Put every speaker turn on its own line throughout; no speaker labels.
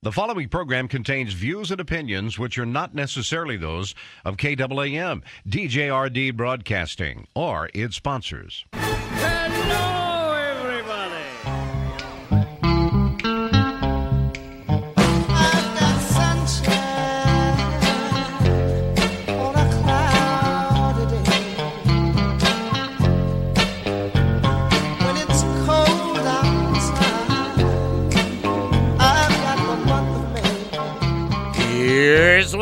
The following program contains views and opinions which are not necessarily those of KAAM, DJRD Broadcasting, or its sponsors.
Hello,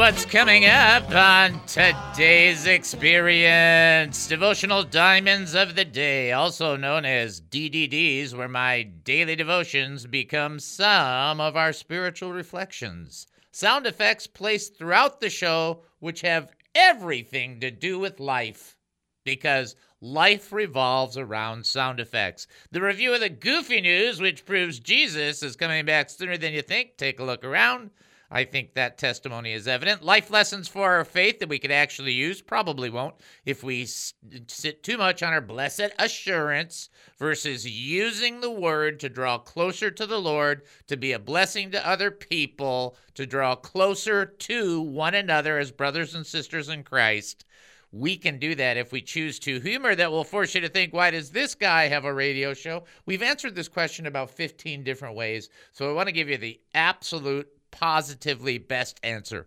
what's coming up on today's experience Devotional Diamonds of the Day, also known as DDDs, where my daily devotions become some of our spiritual reflections. Sound effects placed throughout the show, which have everything to do with life because life revolves around sound effects. The review of the goofy news, which proves Jesus is coming back sooner than you think. Take a look around. I think that testimony is evident. Life lessons for our faith that we could actually use probably won't if we sit too much on our blessed assurance versus using the word to draw closer to the Lord, to be a blessing to other people, to draw closer to one another as brothers and sisters in Christ. We can do that if we choose to. Humor that will force you to think, why does this guy have a radio show? We've answered this question about 15 different ways, so I want to give you the absolute, positively best answer.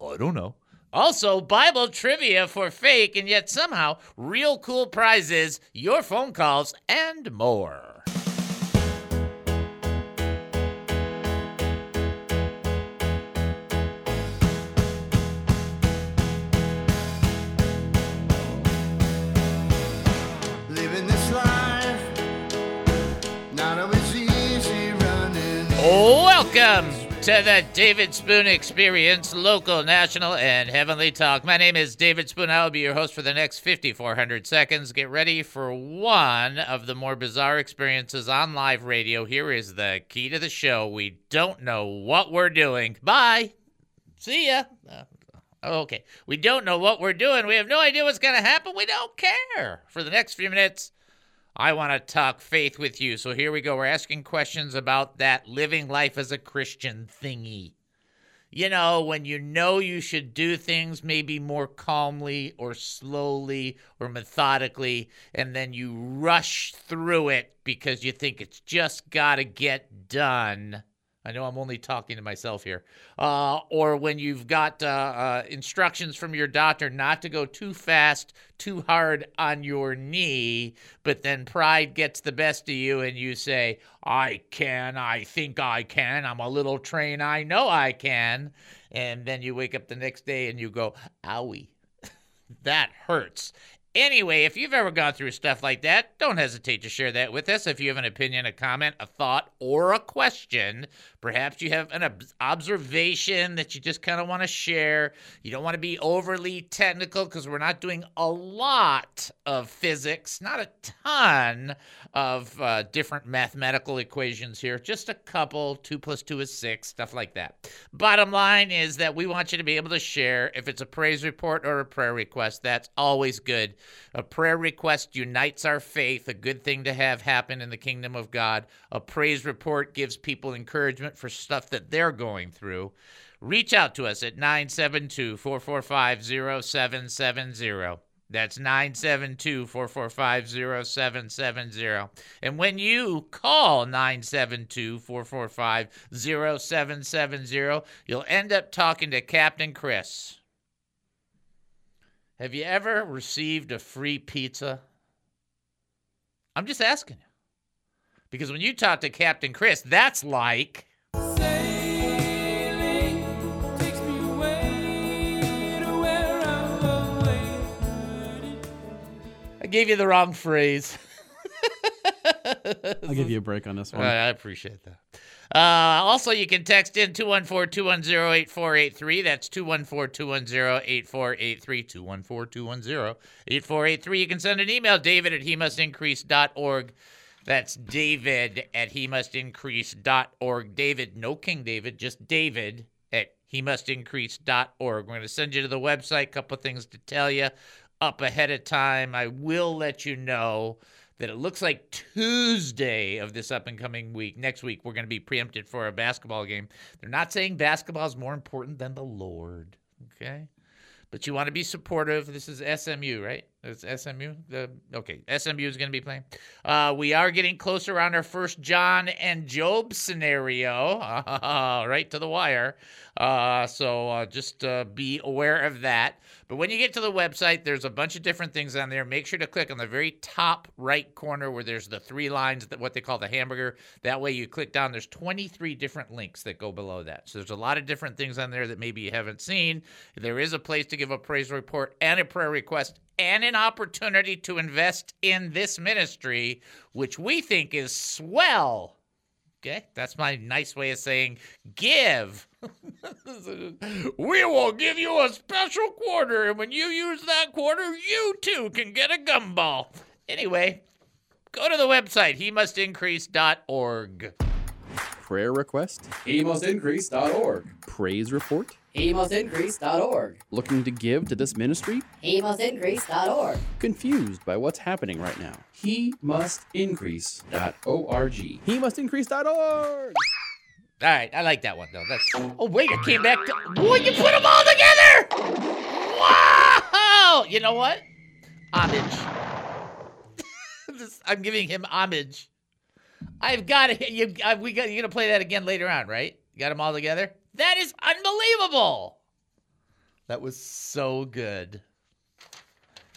I don't know. Also, Bible trivia for fake and yet somehow real cool prizes, your phone calls, and more.
Living this life, not always easy running.
Welcome to the David Spoon Experience, local, national, and heavenly talk. My name is David Spoon. I will be your host for the next 5,400 seconds. Get ready for one of the more bizarre experiences on live radio. Here is the key to the show. We don't know what we're doing. Bye. See ya. Uh, okay. We don't know what we're doing. We have no idea what's going to happen. We don't care. For the next few minutes, I want to talk faith with you. So here we go. We're asking questions about that living life as a Christian thingy. You know, when you know you should do things maybe more calmly or slowly or methodically, and then you rush through it because you think it's just got to get done. I know I'm only talking to myself here. Uh, or when you've got uh, uh, instructions from your doctor not to go too fast, too hard on your knee, but then pride gets the best of you and you say, I can, I think I can, I'm a little train, I know I can. And then you wake up the next day and you go, owie, that hurts. Anyway, if you've ever gone through stuff like that, don't hesitate to share that with us. If you have an opinion, a comment, a thought, or a question, perhaps you have an ob- observation that you just kind of want to share. You don't want to be overly technical because we're not doing a lot of physics, not a ton of uh, different mathematical equations here, just a couple. Two plus two is six, stuff like that. Bottom line is that we want you to be able to share if it's a praise report or a prayer request. That's always good. A prayer request unites our faith, a good thing to have happen in the kingdom of God. A praise report gives people encouragement for stuff that they're going through. Reach out to us at 972 445 0770. That's 972 445 0770. And when you call 972 445 0770, you'll end up talking to Captain Chris. Have you ever received a free pizza? I'm just asking you. Because when you talk to Captain Chris, that's like. I gave you the wrong phrase.
I'll give you a break on this one.
I appreciate that. Uh, also, you can text in 214 210 8483. That's 214 210 8483. 214 210 8483. You can send an email, david at he must increase.org. That's david at he must increase.org. David, no King David, just david at he must increase.org. We're going to send you to the website. a couple things to tell you up ahead of time. I will let you know that it looks like Tuesday of this up and coming week, next week, we're going to be preempted for a basketball game. They're not saying basketball is more important than the Lord. Okay. But you want to be supportive. This is SMU, right? It's SMU. The okay, SMU is going to be playing. Uh, we are getting closer on our first John and Job scenario, right to the wire. Uh, so uh, just uh, be aware of that. But when you get to the website, there's a bunch of different things on there. Make sure to click on the very top right corner where there's the three lines, that what they call the hamburger. That way, you click down. There's 23 different links that go below that. So there's a lot of different things on there that maybe you haven't seen. There is a place to give a praise report and a prayer request and an opportunity to invest in this ministry, which we think is swell. Okay, that's my nice way of saying give. we will give you a special quarter, and when you use that quarter, you too can get a gumball. Anyway, go to the website, he must increase.org.
Prayer request?
HeMustIncrease.org.
Praise report?
HeMustIncrease.org.
Looking to give to this ministry?
HeMustIncrease.org.
Confused by what's happening right now?
HeMustIncrease.org.
He must increase.org.
All right, I like that one though. That's oh wait, it came back to boy, you put them all together. Wow! You know what? Homage. This- I'm giving him homage. I've got it. You, I, we got. You're gonna play that again later on, right? You got them all together. That is unbelievable. That was so good.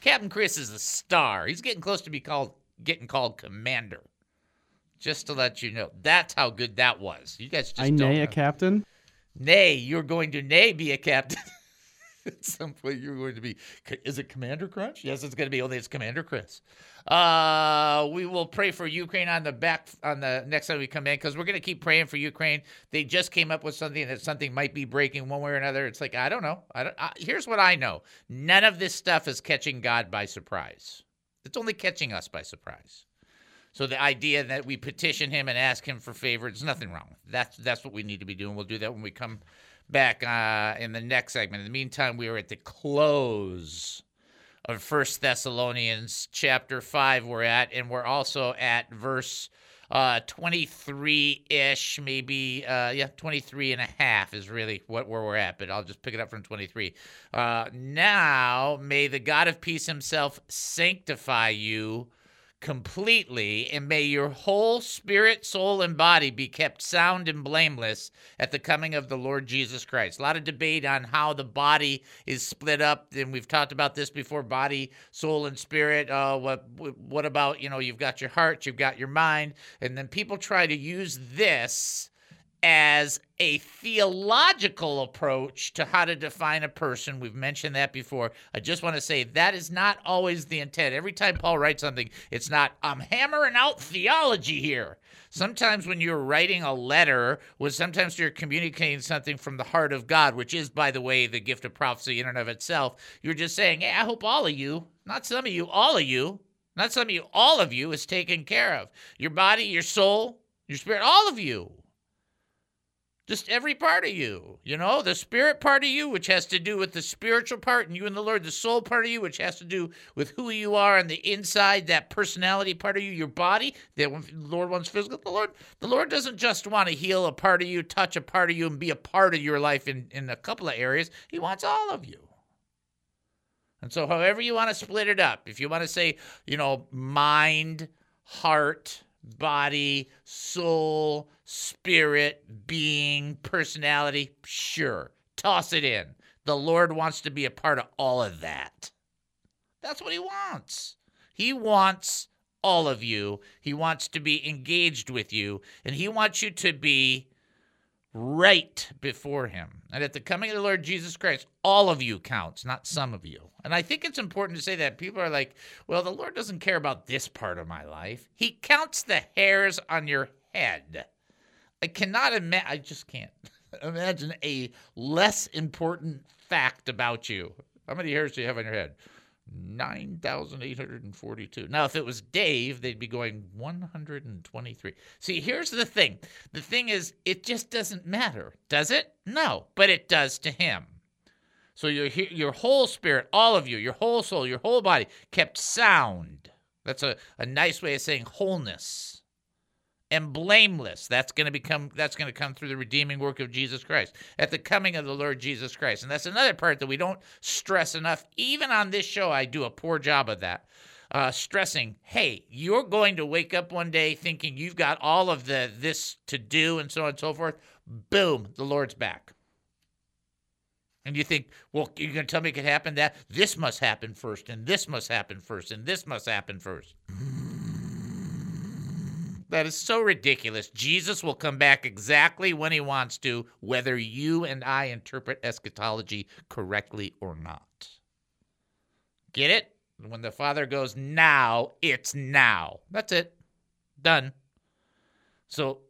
Captain Chris is a star. He's getting close to be called getting called commander. Just to let you know, that's how good that was. You guys just
I
don't
nay
know.
a captain.
Nay, you're going to nay be a captain. At some point, you're going to be. Is it Commander Crunch? Yes, it's going to be. Only it's Commander Chris. Uh, we will pray for Ukraine on the back on the next time we come in because we're going to keep praying for Ukraine. They just came up with something that something might be breaking one way or another. It's like I don't know. I don't. I, here's what I know: none of this stuff is catching God by surprise. It's only catching us by surprise. So the idea that we petition him and ask him for favor, there's nothing wrong. That's that's what we need to be doing. We'll do that when we come back uh, in the next segment. In the meantime, we are at the close of First Thessalonians chapter five. We're at, and we're also at verse uh 23-ish maybe uh yeah 23 and a half is really what where we're at but i'll just pick it up from 23 uh now may the god of peace himself sanctify you completely, and may your whole spirit, soul, and body be kept sound and blameless at the coming of the Lord Jesus Christ. A lot of debate on how the body is split up, and we've talked about this before: body, soul, and spirit. Uh, what what about you know you've got your heart, you've got your mind, and then people try to use this as a theological approach to how to define a person. We've mentioned that before. I just want to say that is not always the intent. Every time Paul writes something, it's not, I'm hammering out theology here. Sometimes when you're writing a letter, when sometimes you're communicating something from the heart of God, which is, by the way, the gift of prophecy in and of itself, you're just saying, hey, I hope all of you, not some of you, all of you, not some of you, all of you is taken care of. Your body, your soul, your spirit, all of you just every part of you you know the spirit part of you which has to do with the spiritual part and you and the lord the soul part of you which has to do with who you are on the inside that personality part of you your body that the lord wants physical the lord the lord doesn't just want to heal a part of you touch a part of you and be a part of your life in in a couple of areas. He wants all of you. And so however you want to split it up if you want to say you know mind heart body, soul, spirit, being, personality, sure. Toss it in. The Lord wants to be a part of all of that. That's what He wants. He wants all of you. He wants to be engaged with you, and He wants you to be right before Him. And at the coming of the Lord Jesus Christ, all of you counts, not some of you. And I think it's important to say that. People are like, well, the Lord doesn't care about this part of my life. He counts the hairs on your head. I cannot imagine, I just can't imagine a less important fact about you. How many hairs do you have on your head? 9,842. Now, if it was Dave, they'd be going 123. See, here's the thing the thing is, it just doesn't matter, does it? No, but it does to him. So your, your whole spirit, all of you, your whole soul, your whole body kept sound. That's a, a nice way of saying wholeness and blameless. That's going to become that's going to come through the redeeming work of Jesus Christ at the coming of the Lord Jesus Christ. And that's another part that we don't stress enough. Even on this show, I do a poor job of that. Uh, stressing, hey, you're going to wake up one day thinking you've got all of the this to do and so on and so forth. Boom, the Lord's back. And you think, well, you're going to tell me it could happen that this must happen first, and this must happen first, and this must happen first. That is so ridiculous. Jesus will come back exactly when he wants to, whether you and I interpret eschatology correctly or not. Get it? When the Father goes now, it's now. That's it. Done. So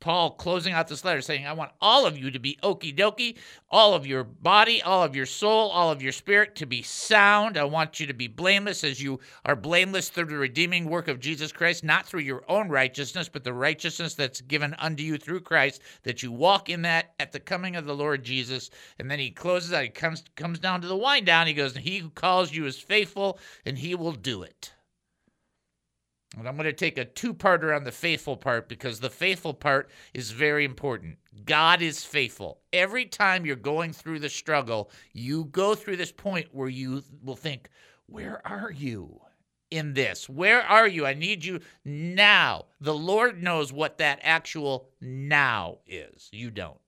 Paul closing out this letter saying, I want all of you to be okie dokie, all of your body, all of your soul, all of your spirit to be sound. I want you to be blameless as you are blameless through the redeeming work of Jesus Christ, not through your own righteousness, but the righteousness that's given unto you through Christ, that you walk in that at the coming of the Lord Jesus. And then he closes out, he comes comes down to the wind down. He goes, He who calls you is faithful, and he will do it. And I'm going to take a two parter on the faithful part because the faithful part is very important. God is faithful. Every time you're going through the struggle, you go through this point where you will think, Where are you in this? Where are you? I need you now. The Lord knows what that actual now is. You don't.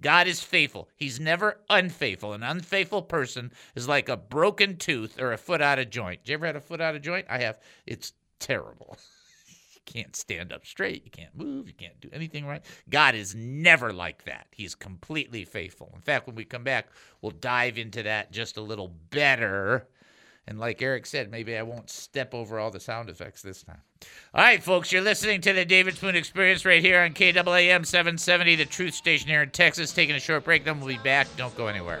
God is faithful. He's never unfaithful. An unfaithful person is like a broken tooth or a foot out of joint. Did you ever had a foot out of joint? I have. It's terrible. you can't stand up straight. You can't move. You can't do anything right. God is never like that. He's completely faithful. In fact, when we come back, we'll dive into that just a little better. And like Eric said, maybe I won't step over all the sound effects this time. All right, folks, you're listening to the David Spoon Experience right here on KAAM 770, the truth station here in Texas. Taking a short break, then we'll be back. Don't go anywhere.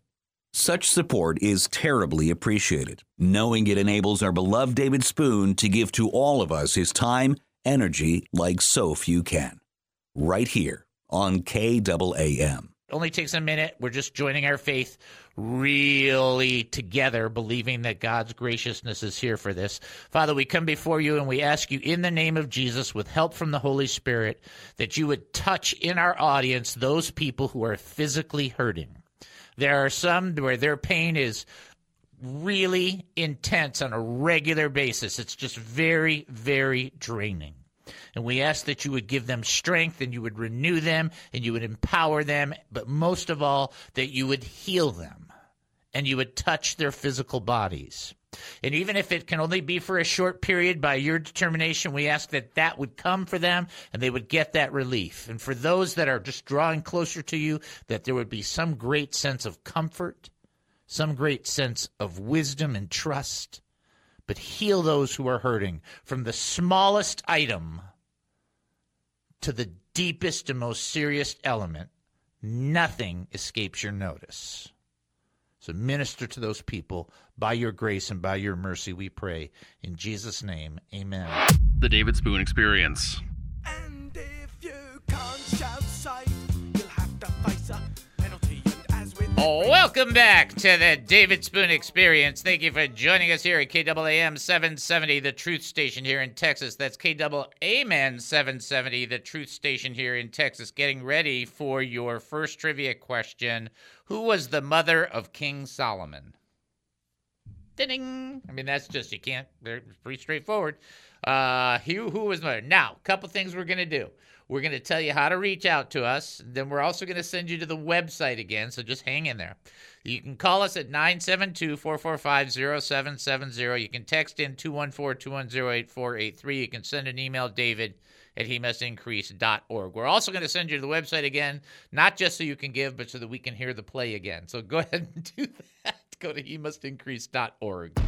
Such support is terribly appreciated, knowing it enables our beloved David Spoon to give to all of us his time, energy like so few can. Right here on KAAM.
only takes a minute. We're just joining our faith really together, believing that God's graciousness is here for this. Father, we come before you and we ask you in the name of Jesus, with help from the Holy Spirit, that you would touch in our audience those people who are physically hurting. There are some where their pain is really intense on a regular basis. It's just very, very draining. And we ask that you would give them strength and you would renew them and you would empower them, but most of all, that you would heal them and you would touch their physical bodies. And even if it can only be for a short period by your determination, we ask that that would come for them and they would get that relief. And for those that are just drawing closer to you, that there would be some great sense of comfort, some great sense of wisdom and trust. But heal those who are hurting from the smallest item to the deepest and most serious element. Nothing escapes your notice. So minister to those people by your grace and by your mercy, we pray. In Jesus' name, amen.
The David Spoon Experience.
And if you can't shout sight, you'll have to face a penalty. And as with
Oh, welcome back to the David Spoon Experience. Thank you for joining us here at KAAM 770, the truth station here in Texas. That's KAAM 770, the truth station here in Texas. Getting ready for your first trivia question. Who was the mother of King Solomon? Ding! I mean, that's just, you can't, they're pretty straightforward. Uh, who, who was the mother? Now, a couple things we're going to do. We're going to tell you how to reach out to us. Then we're also going to send you to the website again, so just hang in there. You can call us at 972 445 0770. You can text in 214 210 8483. You can send an email, David at he must increase.org. We're also going to send you to the website again, not just so you can give, but so that we can hear the play again. So go ahead and do that. Go to he must increase.org.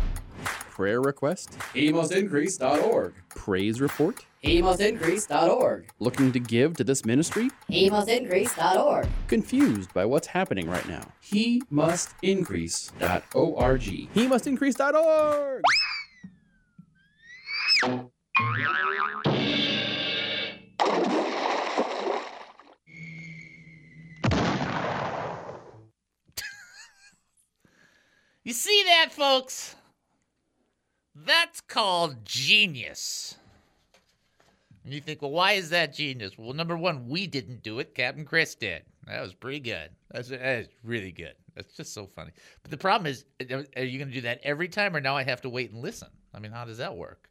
Prayer request?
HeMustIncrease.org.
Praise report?
HeMustIncrease.org.
Looking to give to this ministry?
HeMustIncrease.org.
Confused by what's happening right now?
HeMustIncrease.org.
He must increase.org.
You see that, folks? That's called genius. And you think, well, why is that genius? Well, number one, we didn't do it. Captain Chris did. That was pretty good. That's that really good. That's just so funny. But the problem is, uh, uh, are you going to do that every time, or now I have to wait and listen? I mean, how does that work?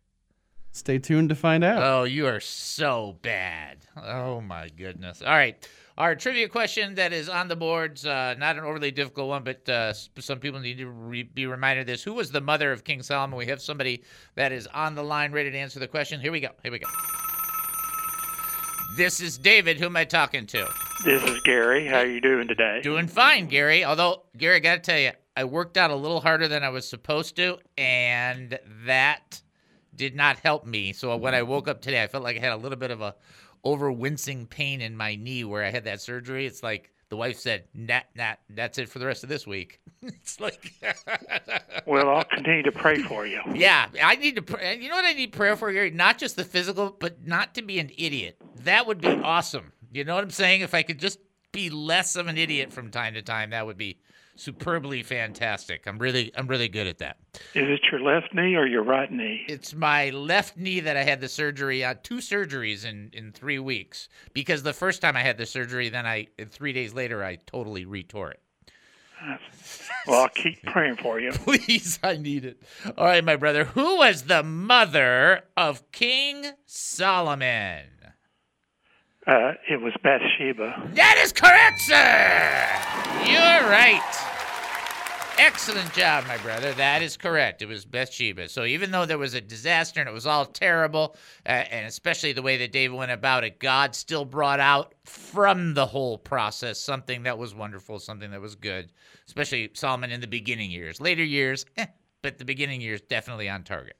Stay tuned to find out.
Oh, you are so bad. Oh my goodness. All right. Our trivia question that is on the boards, uh, not an overly difficult one, but uh, some people need to re- be reminded of this. Who was the mother of King Solomon? We have somebody that is on the line ready to answer the question. Here we go. Here we go. This is David. Who am I talking to?
This is Gary. How are you doing today?
Doing fine, Gary. Although, Gary, I got to tell you, I worked out a little harder than I was supposed to, and that did not help me. So when I woke up today, I felt like I had a little bit of a overwincing pain in my knee where I had that surgery. It's like the wife said, "Nat, nat, that's it for the rest of this week." it's like,
Well, I'll continue to pray for you.
yeah, I need to. Pray. You know what I need prayer for, Gary? Not just the physical, but not to be an idiot. That would be awesome. You know what I'm saying? If I could just be less of an idiot from time to time, that would be superbly fantastic. I'm really, I'm really good at that.
Is it your left knee or your right knee?
It's my left knee that I had the surgery on, two surgeries in in three weeks. Because the first time I had the surgery, then I three days later I totally retore it.
Well, I'll keep praying for you.
Please, I need it. All right, my brother. Who was the mother of King Solomon?
Uh, it was Bathsheba.
That is correct, sir. You're right. Excellent job, my brother. That is correct. It was Bathsheba. So even though there was a disaster and it was all terrible, uh, and especially the way that David went about it, God still brought out from the whole process something that was wonderful, something that was good. Especially Solomon in the beginning years. Later years, eh, but the beginning years definitely on target.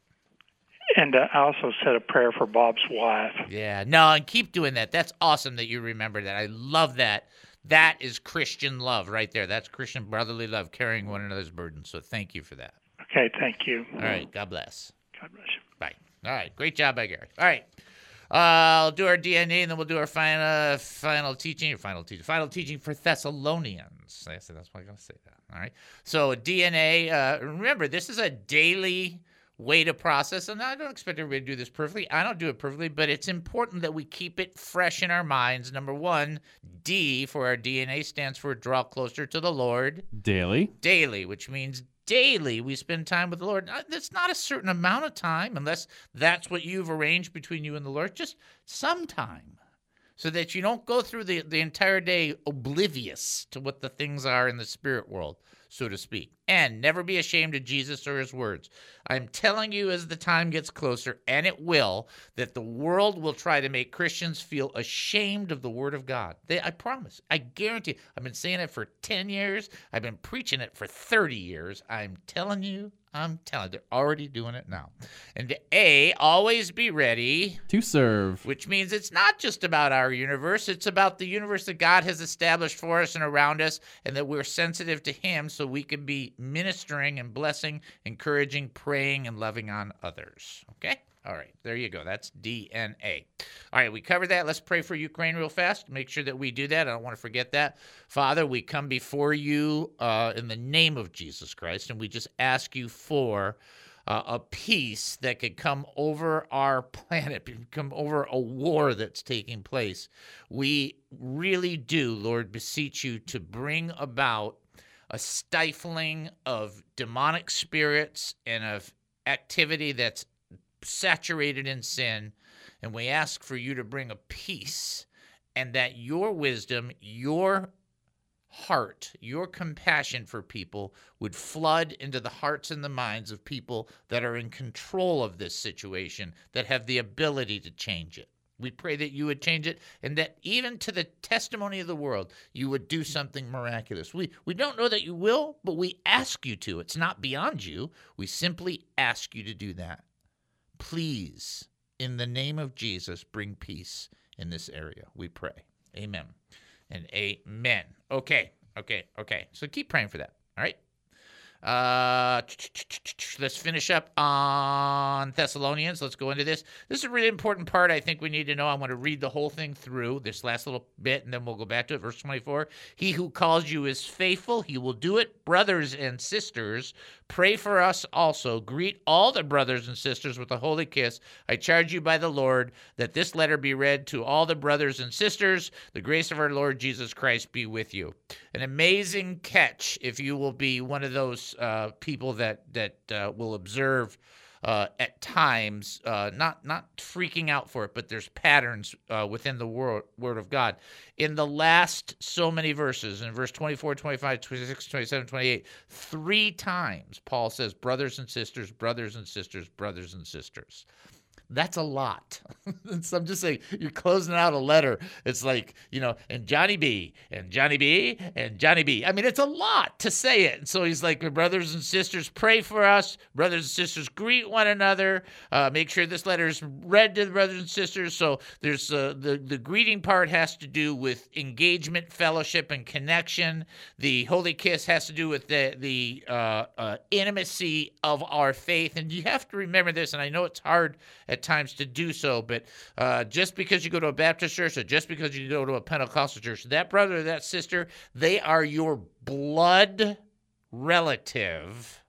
And uh, I also said a prayer for Bob's wife.
Yeah, no, and keep doing that. That's awesome that you remember that. I love that. That is Christian love right there. That's Christian brotherly love, carrying one another's burdens. So thank you for that.
Okay, thank you.
All right, God bless.
God bless you.
Bye. All right, great job by Gary. All right, uh, I'll do our DNA, and then we'll do our final final teaching, final teaching, final teaching for Thessalonians. I said that's why I'm gonna say that. All right. So DNA. Uh, remember, this is a daily way to process, and I don't expect everybody to do this perfectly. I don't do it perfectly, but it's important that we keep it fresh in our minds. Number one, D for our DNA stands for draw closer to the Lord
Daily.
daily, which means daily we spend time with the Lord. That's not a certain amount of time, unless that's what you've arranged between you and the Lord, just some time. So that you don't go through the, the entire day oblivious to what the things are in the spirit world, so to speak. And never be ashamed of Jesus or his words. I'm telling you, as the time gets closer, and it will, that the world will try to make Christians feel ashamed of the word of God. They, I promise. I guarantee. I've been saying it for 10 years. I've been preaching it for 30 years. I'm telling you, I'm telling you, they're already doing it now. And to A, always be ready,
To serve.
which means it's not just about our universe, it's about the universe that God has established for us and around us, and that we're sensitive to Him so we can be ministering and blessing, encouraging, praying, and loving on others. Okay? All right, there you go. That's DNA. All right, we covered that. Let's pray for Ukraine real fast. Make sure that we do that. I don't want to forget that. Father, we come before you uh, in the name of Jesus Christ, and we just ask you for uh, a peace that could come over our planet, come over a war that's taking place. We really do, Lord, beseech you to bring about a stifling of demonic spirits and of activity that's saturated in sin. And we ask for you to bring a peace and that your wisdom, your heart, your compassion for people would flood into the hearts and the minds of people that are in control of this situation, that have the ability to change it. We pray that you would change it and that even to the testimony of the world, you would do something miraculous. We, we don't know that you will, but we ask you to. It's not beyond you. We simply ask you to do that. Please, in the name of Jesus, bring peace in this area. We pray. Amen and amen. Okay, okay, okay. So keep praying for that. All right. Uh, let's finish up on Thessalonians. Let's go into this. This is a really important part. I think we need to know. I want to read the whole thing through this last little bit, and then we'll go back to it. Verse 24. He who calls you is faithful. He will do it. Brothers and sisters, pray for us also. Greet all the brothers and sisters with a holy kiss. I charge you by the Lord that this letter be read to all the brothers and sisters. The grace of our Lord Jesus Christ be with you. An amazing catch if you will be one of those uh, people that that uh, will observe uh, at times, uh, not not freaking out for it, but there's patterns uh, within the word, word of God. In the last so many verses, in verse 24, 25, 26, 27, 28, three times Paul says, brothers and sisters, brothers and sisters, brothers and sisters. That's a lot. so I'm just saying, you're closing out a letter. It's like, you know, and Johnny B, and Johnny B, and Johnny B. I mean, it's a lot to say it. And so he's like, brothers and sisters, pray for us. Brothers and sisters, greet one another. Uh, make sure this letter is read to the brothers and sisters. So there's uh, the, the greeting part has to do with engagement, fellowship, and connection. The holy kiss has to do with the, the uh, uh, intimacy of our faith. And you have to remember this, and I know it's hard at times to do so, but uh, just because you go to a Baptist church or just because you go to a Pentecostal church, that brother or that sister, they are your blood relative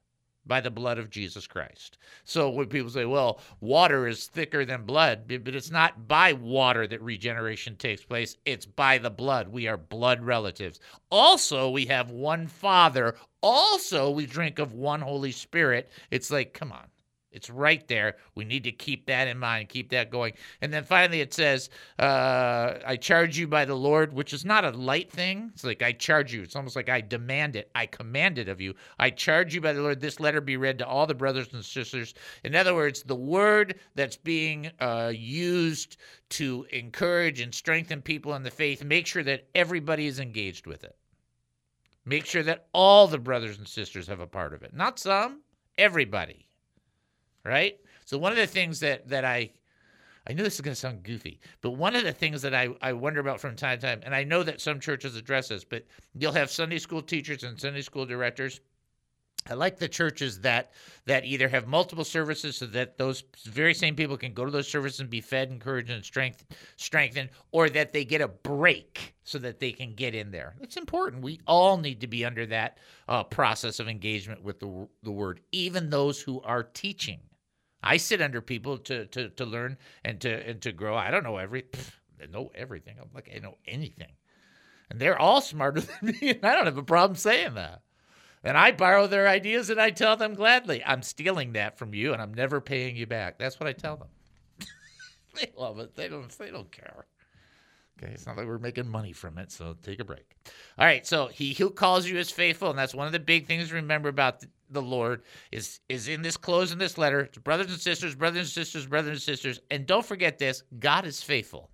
by the blood of Jesus Christ. So when people say, well, water is thicker than blood, but it's not by water that regeneration takes place, it's by the blood. We are blood relatives. Also, we have one Father. Also, we drink of one Holy Spirit. It's like, come on. It's right there. We need to keep that in mind, keep that going. And then finally, it says, uh, I charge you by the Lord, which is not a light thing. It's like, I charge you. It's almost like I demand it. I command it of you. I charge you by the Lord, this letter be read to all the brothers and sisters. In other words, the word that's being uh, used to encourage and strengthen people in the faith, make sure that everybody is engaged with it. Make sure that all the brothers and sisters have a part of it. Not some, everybody right? So one of the things that that I I know this is going to sound goofy, but one of the things that I, I wonder about from time to time, and I know that some churches address this, but you'll have Sunday school teachers and Sunday school directors. I like the churches that that either have multiple services so that those very same people can go to those services and be fed, encouraged, and strength, strengthened, or that they get a break so that they can get in there. It's important. We all need to be under that uh, process of engagement with the the word, even those who are teaching. I sit under people to to to learn and to and to grow. I don't know every I know everything. I'm like I know anything. And they're all smarter than me, and I don't have a problem saying that. And I borrow their ideas and I tell them gladly, I'm stealing that from you and I'm never paying you back. That's what I tell them. they love it. They don't they don't care. Okay, it's not like we're making money from it, so take a break. All right, so he who calls you is faithful, and that's one of the big things to remember about the, Lord is is in this close in this letter. It's brothers and sisters, brothers and sisters, brothers and sisters, and don't forget this: God is faithful,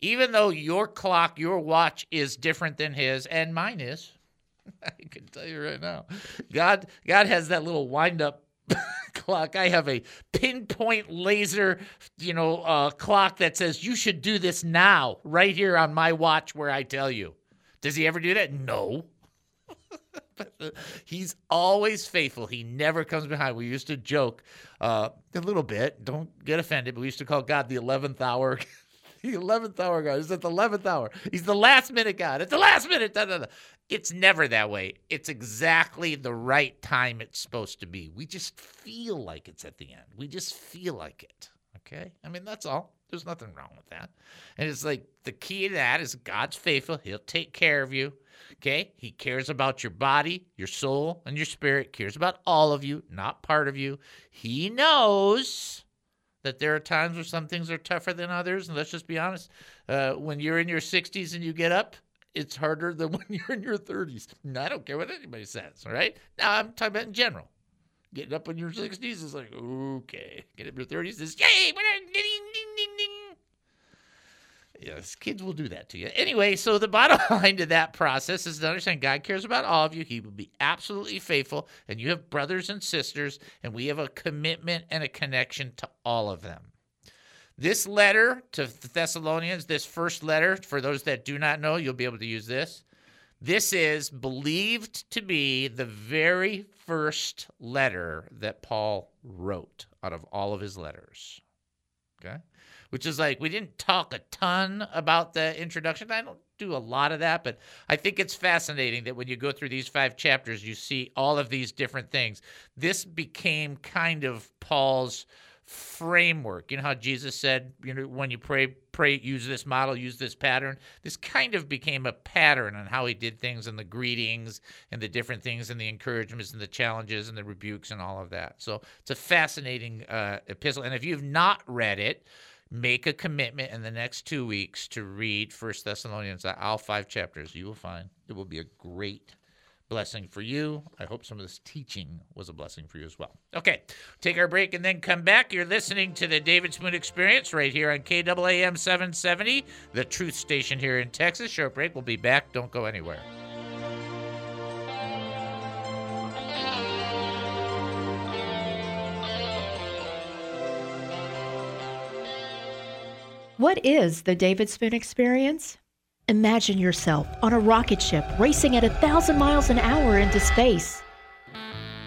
even though your clock, your watch is different than His, and mine is. I can tell you right now, God God has that little wind up clock. I have a pinpoint laser, you know, uh, clock that says you should do this now, right here on my watch where I tell you. Does he ever do that? No. he's always faithful. He never comes behind. We used to joke uh, a little bit. Don't get offended, but we used to call God the 11th hour. the 11th hour God. It's at the 11th hour. He's the last minute God. It's the last minute. Da, da, da. It's never that way. It's exactly the right time it's supposed to be. We just feel like it's at the end. We just feel like it. Okay? I mean, that's all. There's nothing wrong with that. And it's like the key to that is God's faithful. He'll take care of you. Okay? He cares about your body, your soul, and your spirit. Cares about all of you, not part of you. He knows that there are times where some things are tougher than others. And let's just be honest. Uh, when you're in your 60s and you get up, it's harder than when you're in your 30s. I don't care what anybody says, all right? Now, I'm talking about in general. Getting up in your 60s is like, okay. Get up in your 30s is, yay, ding, ding, ding. Yes, kids will do that to you. Anyway, so the bottom line to that process is to understand God cares about all of you. He will be absolutely faithful, and you have brothers and sisters, and we have a commitment and a connection to all of them. This letter to the Thessalonians, this first letter, for those that do not know, you'll be able to use this. This is believed to be the very first letter that Paul wrote out of all of his letters. Okay? Which is like, we didn't talk a ton about the introduction. I don't do a lot of that, but I think it's fascinating that when you go through these five chapters, you see all of these different things. This became kind of Paul's framework. You know how Jesus said, you know, when you pray, pray, use this model, use this pattern. This kind of became a pattern on how he did things and the greetings and the different things and the encouragements and the challenges and the rebukes and all of that. So it's a fascinating uh, epistle. And if you've not read it, make a commitment in the next two weeks to read First Thessalonians, all five chapters. You will find it will be a great blessing for you. I hope some of this teaching was a blessing for you as well. Okay, take our break and then come back. You're listening to the David Spoon Experience right here on KAAM 770, the truth station here in Texas. Short break. We'll be back. Don't go anywhere.
What is the David Spoon Experience? Imagine yourself on a rocket ship racing at a thousand miles an hour into space.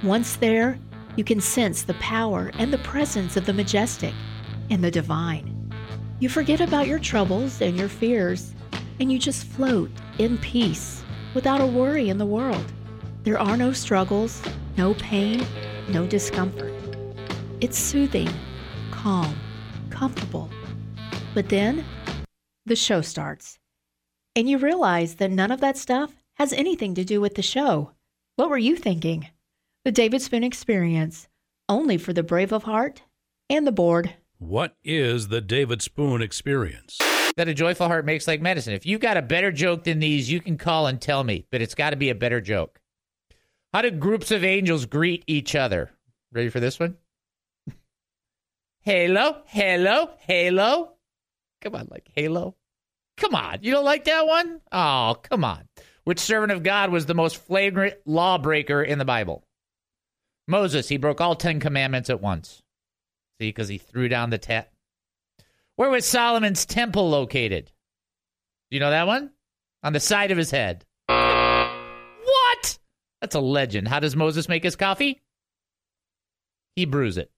Once there, you can sense the power and the presence of the majestic and the divine. You forget about your troubles and your fears, and you just float in peace without a worry in the world. There are no struggles, no pain, no discomfort. It's soothing, calm, comfortable. But then, the show starts. And you realize that none of that stuff has anything to do with the show. What were you thinking? The David Spoon Experience, only for the brave of heart and the bored.
What is the David Spoon Experience?
That a joyful heart makes like medicine. If you got a better joke than these, you can call and tell me, but it's got to be a better joke. How do groups of angels greet each other? Ready for this one? Halo, hello, halo. Come on, like halo. Come on. You don't like that one? Oh, come on. Which servant of God was the most flagrant lawbreaker in the Bible? Moses. He broke all Ten Commandments at once. See, because he threw down the tent. Where was Solomon's temple located? Do you know that one? On the side of his head. What? That's a legend. How does Moses make his coffee? He brews it.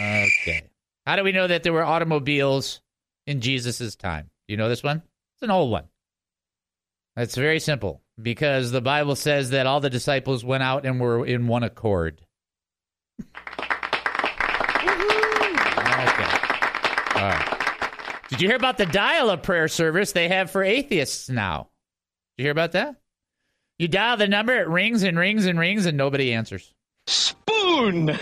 Okay. How do we know that there were automobiles in Jesus' time? Do you know this one? It's an old one. It's very simple because the Bible says that all the disciples went out and were in one accord. Okay. All right. Did you hear about the dial up prayer service they have for atheists now? Did you hear about that? You dial the number, it rings and rings and rings, and nobody answers.
Spoon!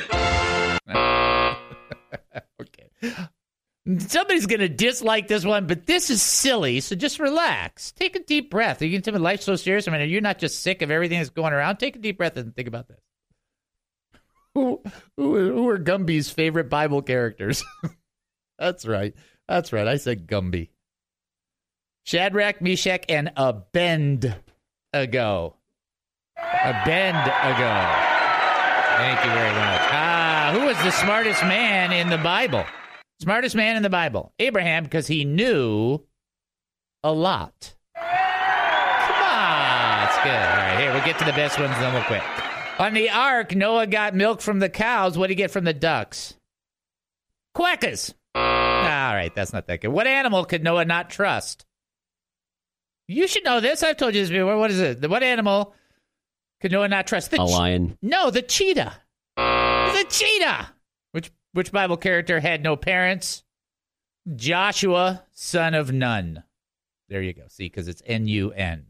Somebody's going to dislike this one, but this is silly, so just relax. Take a deep breath. Are you taking life so serious? I mean, are you not just sick of everything that's going around? Take a deep breath and think about this. Who, who, who are Gumby's favorite Bible characters? That's right. That's right. I said Gumby. Shadrach, Meshach, and a bend ago. A bend ago. Thank you very much. Ah, who was the smartest man in the Bible? Smartest man in the Bible. Abraham, because he knew a lot. Come on. That's good. All right, here, we'll get to the best ones, then we'll quit. On the ark, Noah got milk from the cows. What did he get from the ducks? Quackers. All right, that's not that good. What animal could Noah not trust? You should know this. I've told you this before. What is it? What animal could Noah not trust? The
A lion.
no, the cheetah. The cheetah. Which Bible character had no parents? Joshua, son of Nun. There you go. See, because it's N U N.